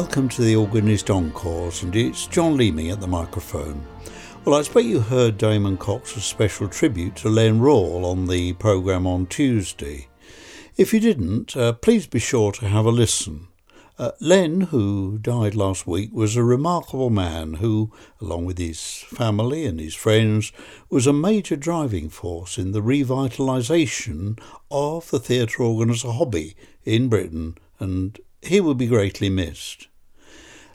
Welcome to the Organist Encores, and it's John Leeming at the microphone. Well, I expect you heard Damon Cox's special tribute to Len Rawle on the programme on Tuesday. If you didn't, uh, please be sure to have a listen. Uh, Len, who died last week, was a remarkable man who, along with his family and his friends, was a major driving force in the revitalisation of the theatre organ as a hobby in Britain and he will be greatly missed.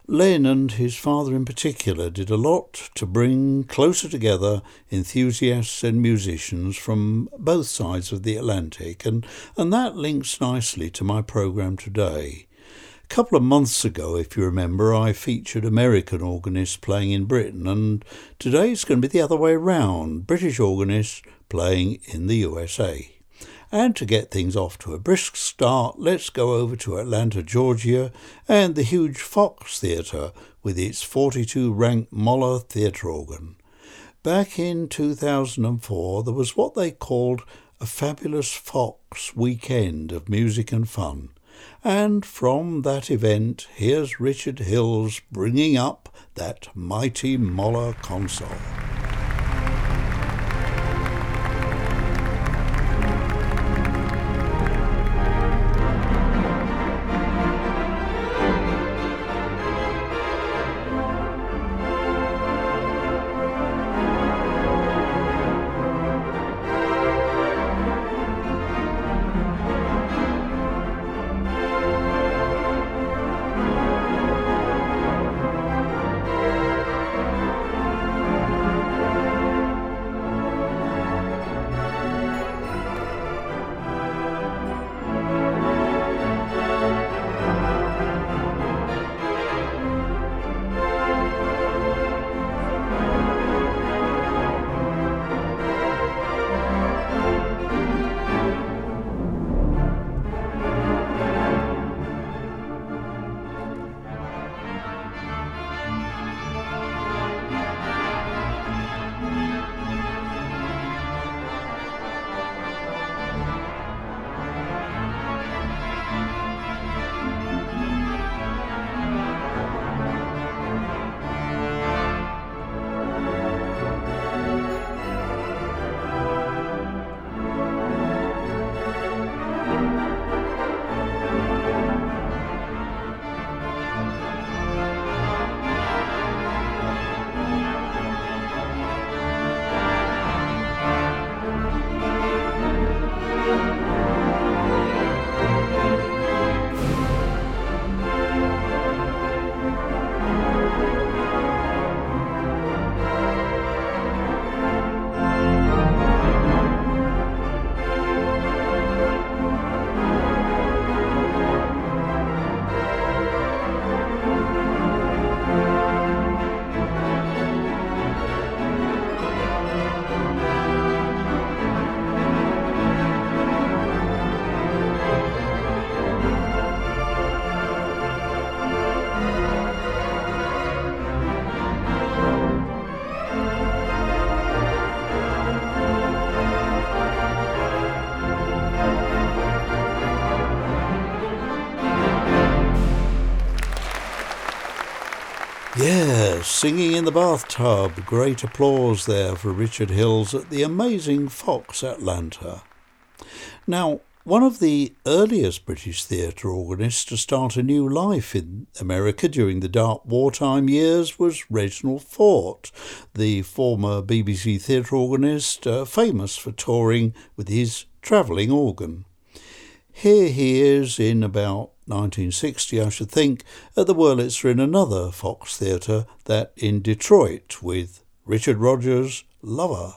Len and his father in particular did a lot to bring closer together enthusiasts and musicians from both sides of the Atlantic, and, and that links nicely to my programme today. A couple of months ago, if you remember, I featured American organists playing in Britain, and today it's going to be the other way round British organists playing in the USA. And to get things off to a brisk start, let's go over to Atlanta, Georgia, and the huge Fox Theatre with its 42 rank Moller theatre organ. Back in 2004, there was what they called a fabulous Fox weekend of music and fun. And from that event, here's Richard Hills bringing up that mighty Moller console. Singing in the bathtub. Great applause there for Richard Hills at the amazing Fox Atlanta. Now, one of the earliest British theatre organists to start a new life in America during the dark wartime years was Reginald Fort, the former BBC theatre organist, uh, famous for touring with his travelling organ. Here he is in about 1960, I should think, at the Wurlitzer in another Fox Theatre, that in Detroit, with Richard Rodgers' Lover.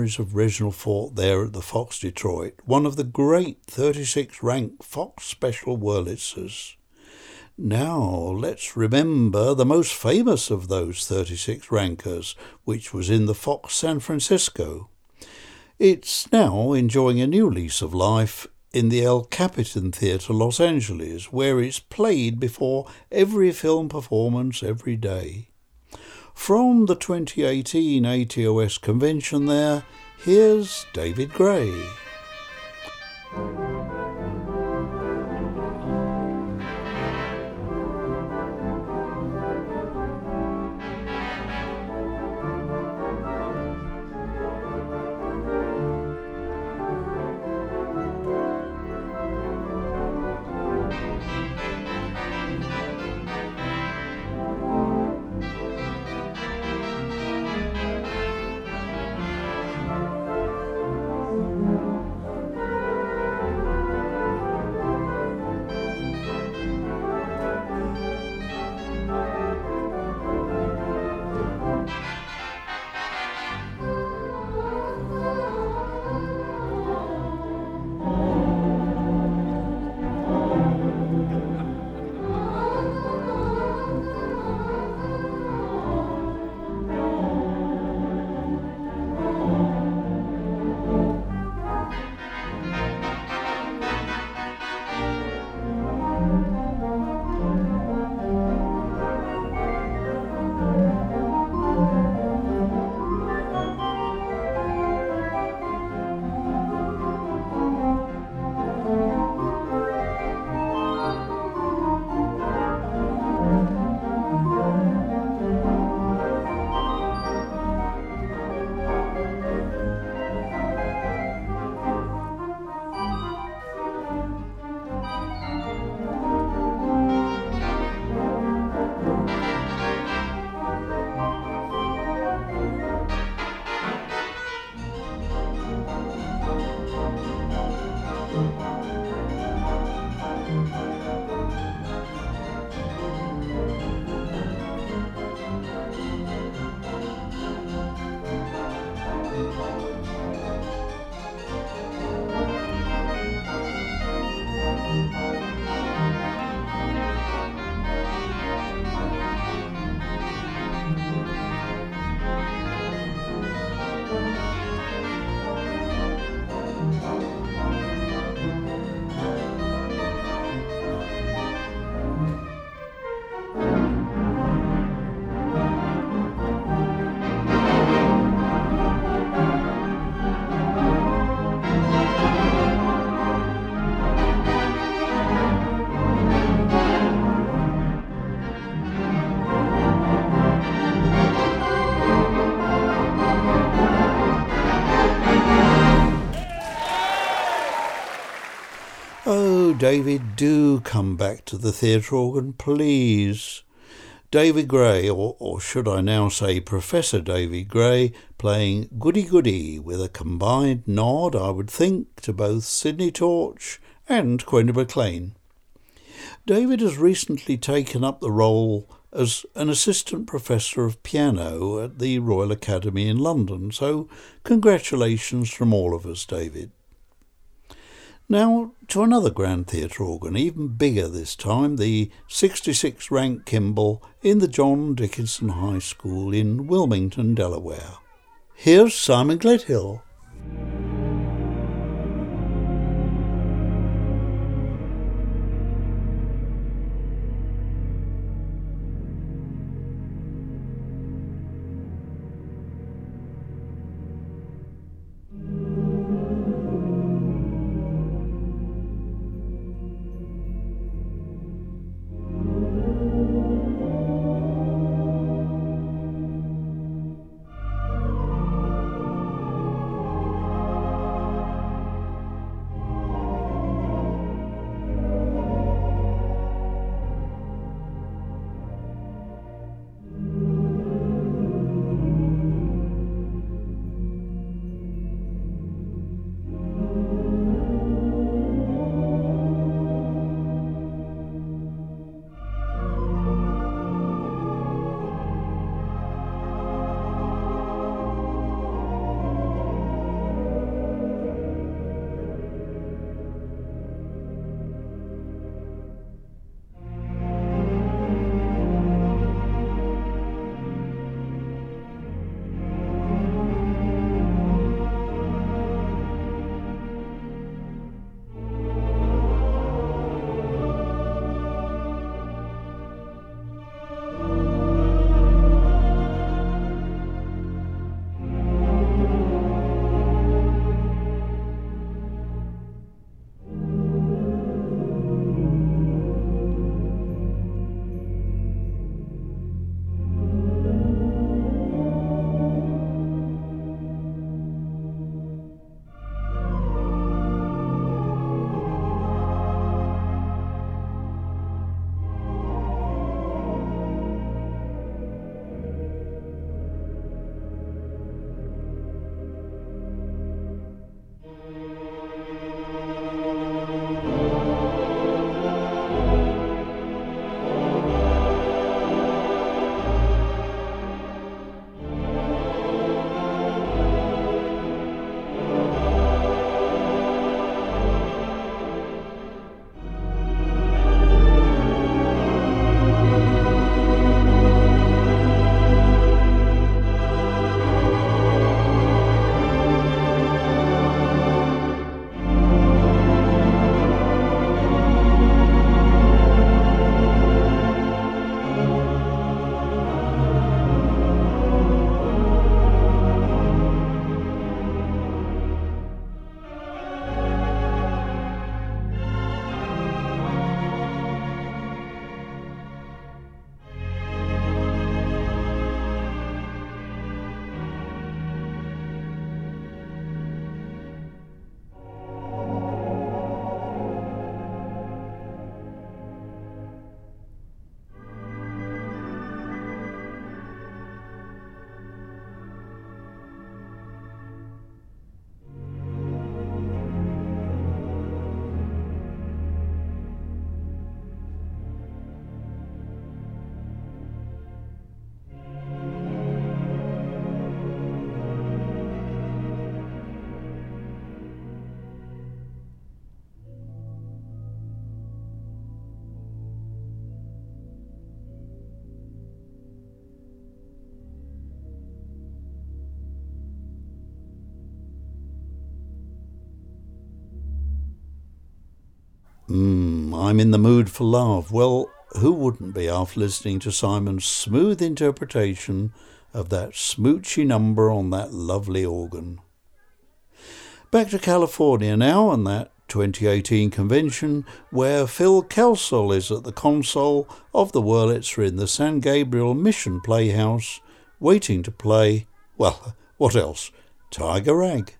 Memories of Reginald Fort there at the Fox Detroit, one of the great 36 rank Fox Special Wurlitzers. Now let's remember the most famous of those 36 rankers, which was in the Fox San Francisco. It's now enjoying a new lease of life in the El Capitan Theatre, Los Angeles, where it's played before every film performance every day. From the 2018 ATOS convention there, here's David Gray. David, do come back to the theatre organ, please. David Gray, or, or should I now say Professor David Gray, playing Goody Goody with a combined nod, I would think, to both Sidney Torch and Quentin MacLean. David has recently taken up the role as an assistant professor of piano at the Royal Academy in London, so congratulations from all of us, David. Now to another grand theatre organ, even bigger this time, the 66 rank Kimball in the John Dickinson High School in Wilmington, Delaware. Here's Simon Gledhill. Mmm, I'm in the mood for love. Well, who wouldn't be after listening to Simon's smooth interpretation of that smoochy number on that lovely organ? Back to California now and that 2018 convention where Phil Kelsall is at the console of the Wurlitzer in the San Gabriel Mission Playhouse, waiting to play, well, what else? Tiger Rag.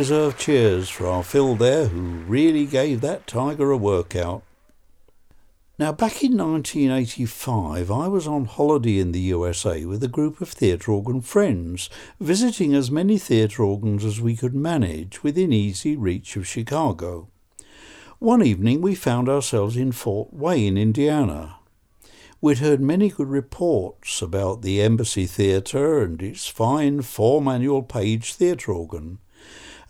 Well cheers for our Phil there, who really gave that tiger a workout. Now, back in 1985, I was on holiday in the USA with a group of theatre organ friends, visiting as many theatre organs as we could manage within easy reach of Chicago. One evening, we found ourselves in Fort Wayne, Indiana. We'd heard many good reports about the Embassy Theatre and its fine four manual Page theatre organ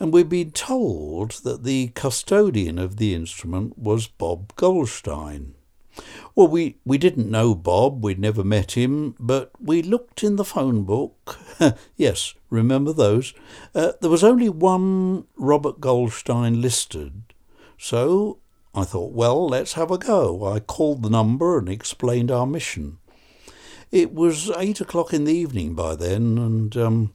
and we'd been told that the custodian of the instrument was Bob Goldstein. Well, we, we didn't know Bob, we'd never met him, but we looked in the phone book. yes, remember those? Uh, there was only one Robert Goldstein listed. So I thought, well, let's have a go. I called the number and explained our mission. It was eight o'clock in the evening by then, and um,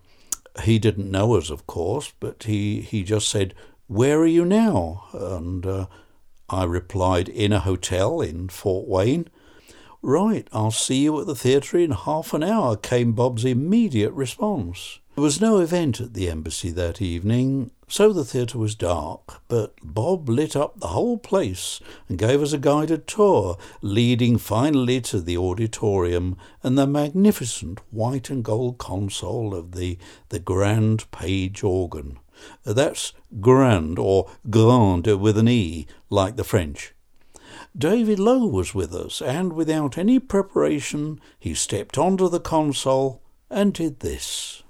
he didn't know us, of course, but he, he just said, Where are you now? And uh, I replied, In a hotel in Fort Wayne. Right, I'll see you at the theatre in half an hour, came Bob's immediate response. There was no event at the embassy that evening, so the theatre was dark, but Bob lit up the whole place and gave us a guided tour, leading finally to the auditorium and the magnificent white and gold console of the, the grand Page organ. That's grand or grande with an E, like the French. David Lowe was with us, and without any preparation, he stepped onto the console and did this.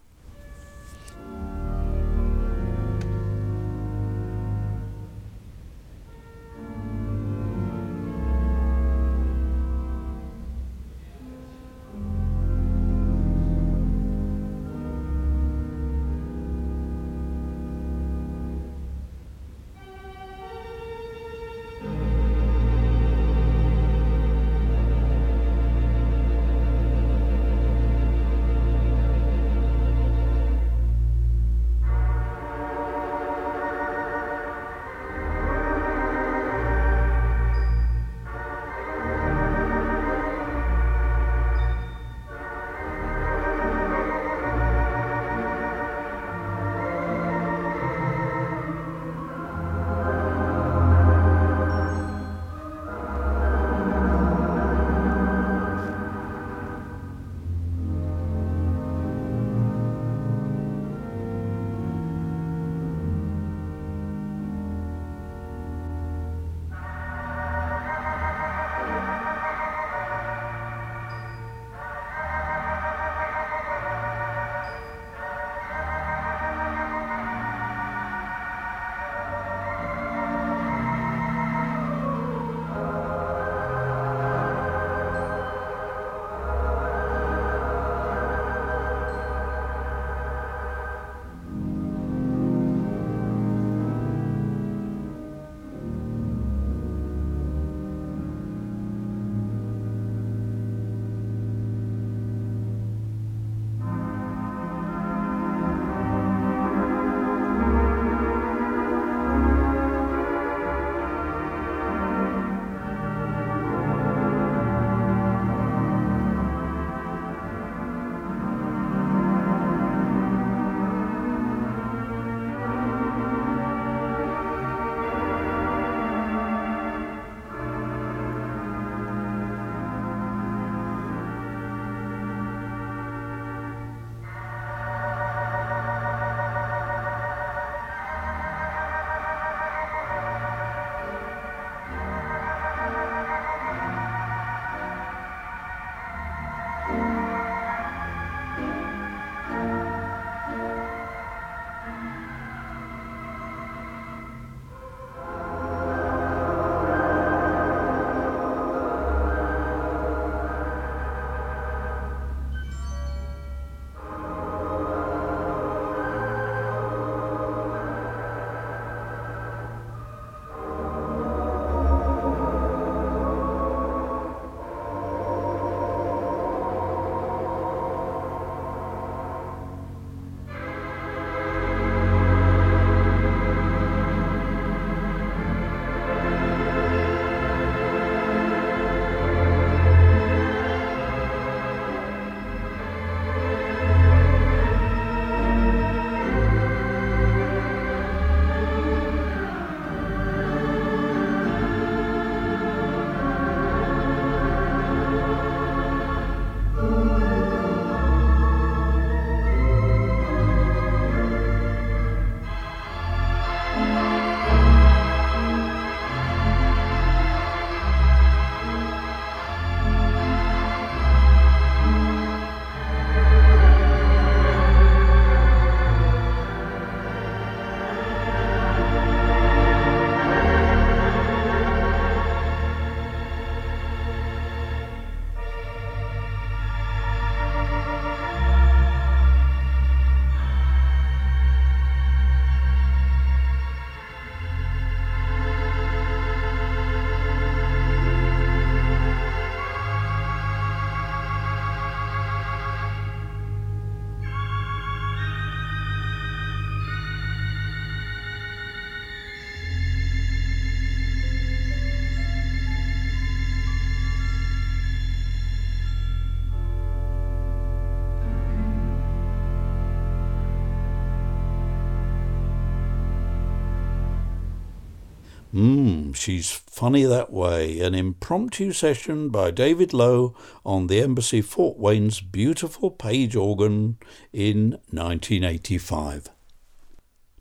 She's funny that way. An impromptu session by David Lowe on the Embassy Fort Wayne's beautiful Page organ in 1985.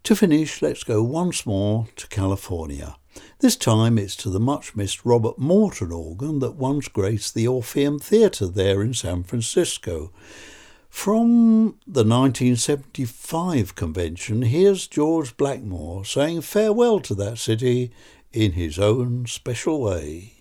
To finish, let's go once more to California. This time it's to the much missed Robert Morton organ that once graced the Orpheum Theatre there in San Francisco. From the 1975 convention, here's George Blackmore saying farewell to that city in his own special way.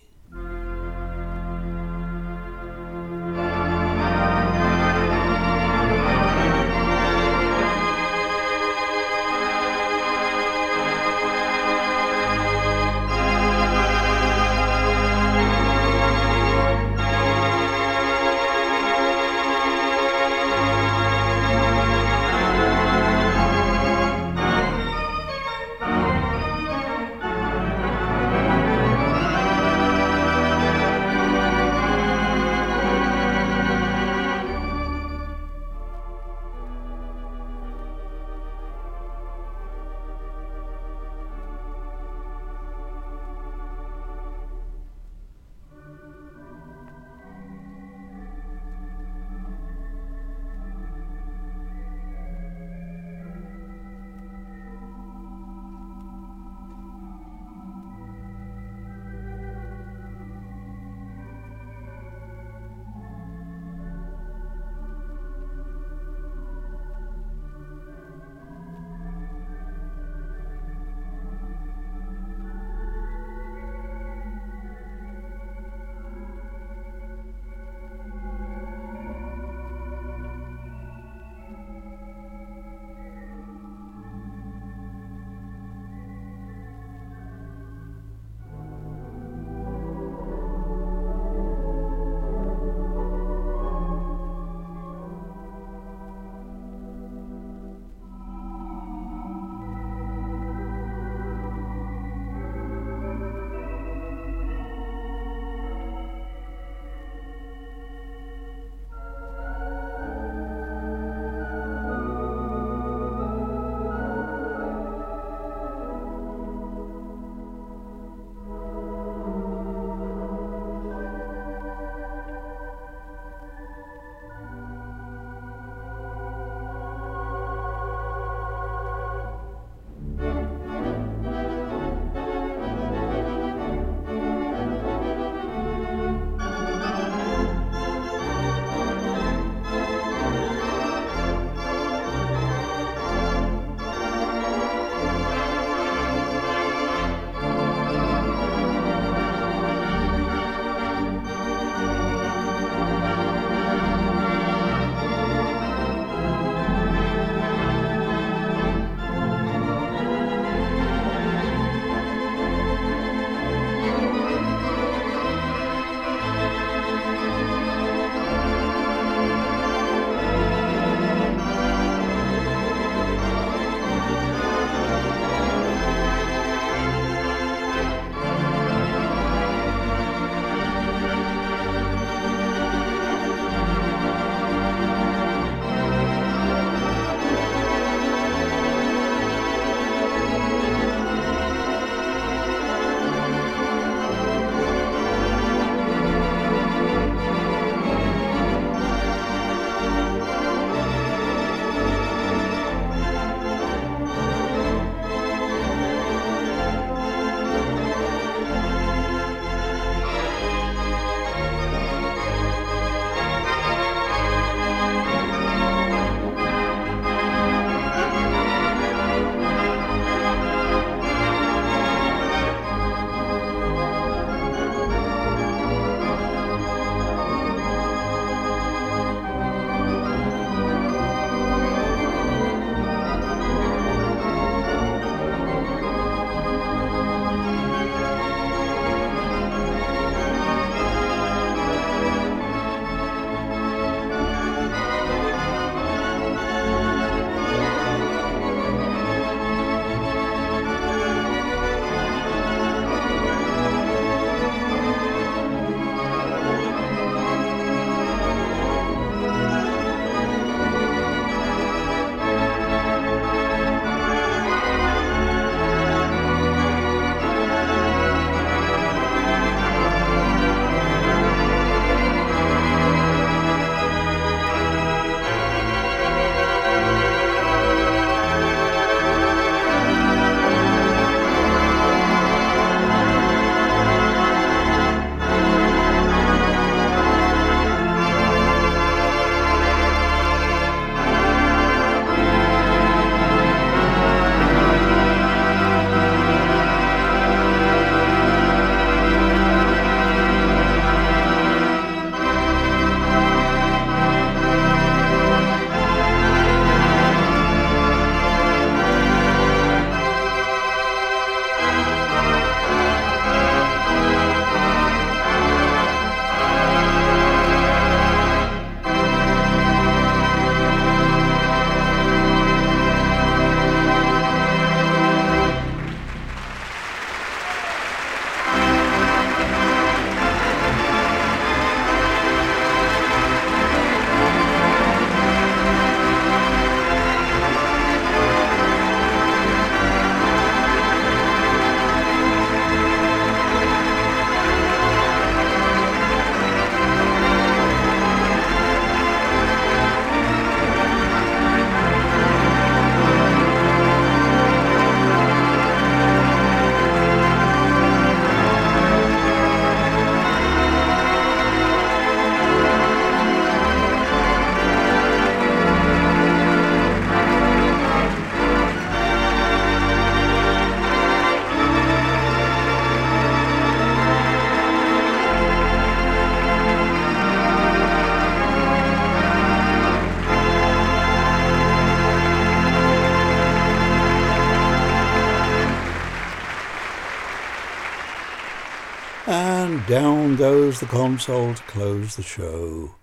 Goes the console to close the show.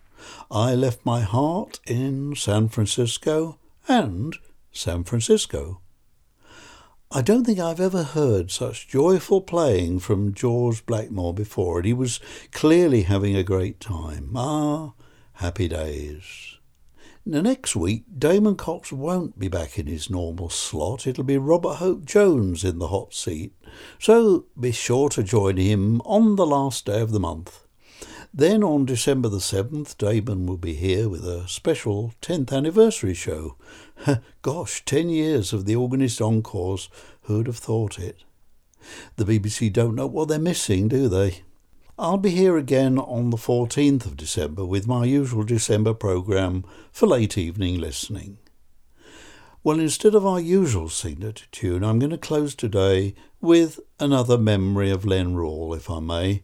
I left my heart in San Francisco and San Francisco. I don't think I've ever heard such joyful playing from George Blackmore before, and he was clearly having a great time. Ah, happy days. Now, next week, Damon Cox won't be back in his normal slot. It'll be Robert Hope Jones in the hot seat. So be sure to join him on the last day of the month. Then on December the 7th, Damon will be here with a special 10th anniversary show. Gosh, 10 years of the Organist Encores. Who'd have thought it? The BBC don't know what they're missing, do they? I'll be here again on the 14th of December with my usual December programme for late evening listening. Well, instead of our usual signature tune, I'm going to close today with another memory of Len Rawle, if I may.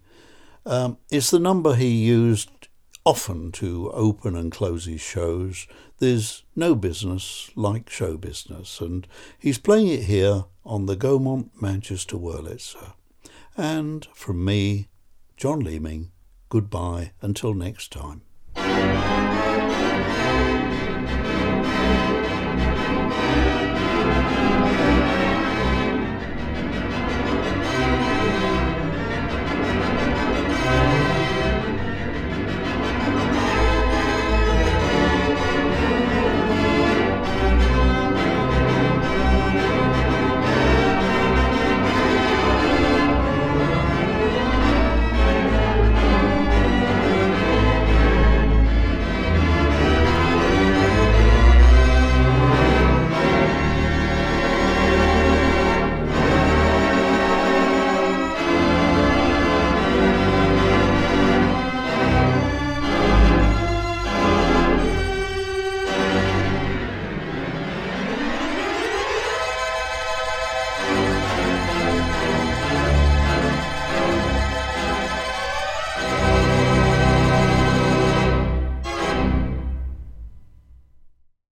Um, it's the number he used often to open and close his shows. There's no business like show business, and he's playing it here on the Gaumont Manchester Wurlitzer. And from me, John Leeming, goodbye until next time.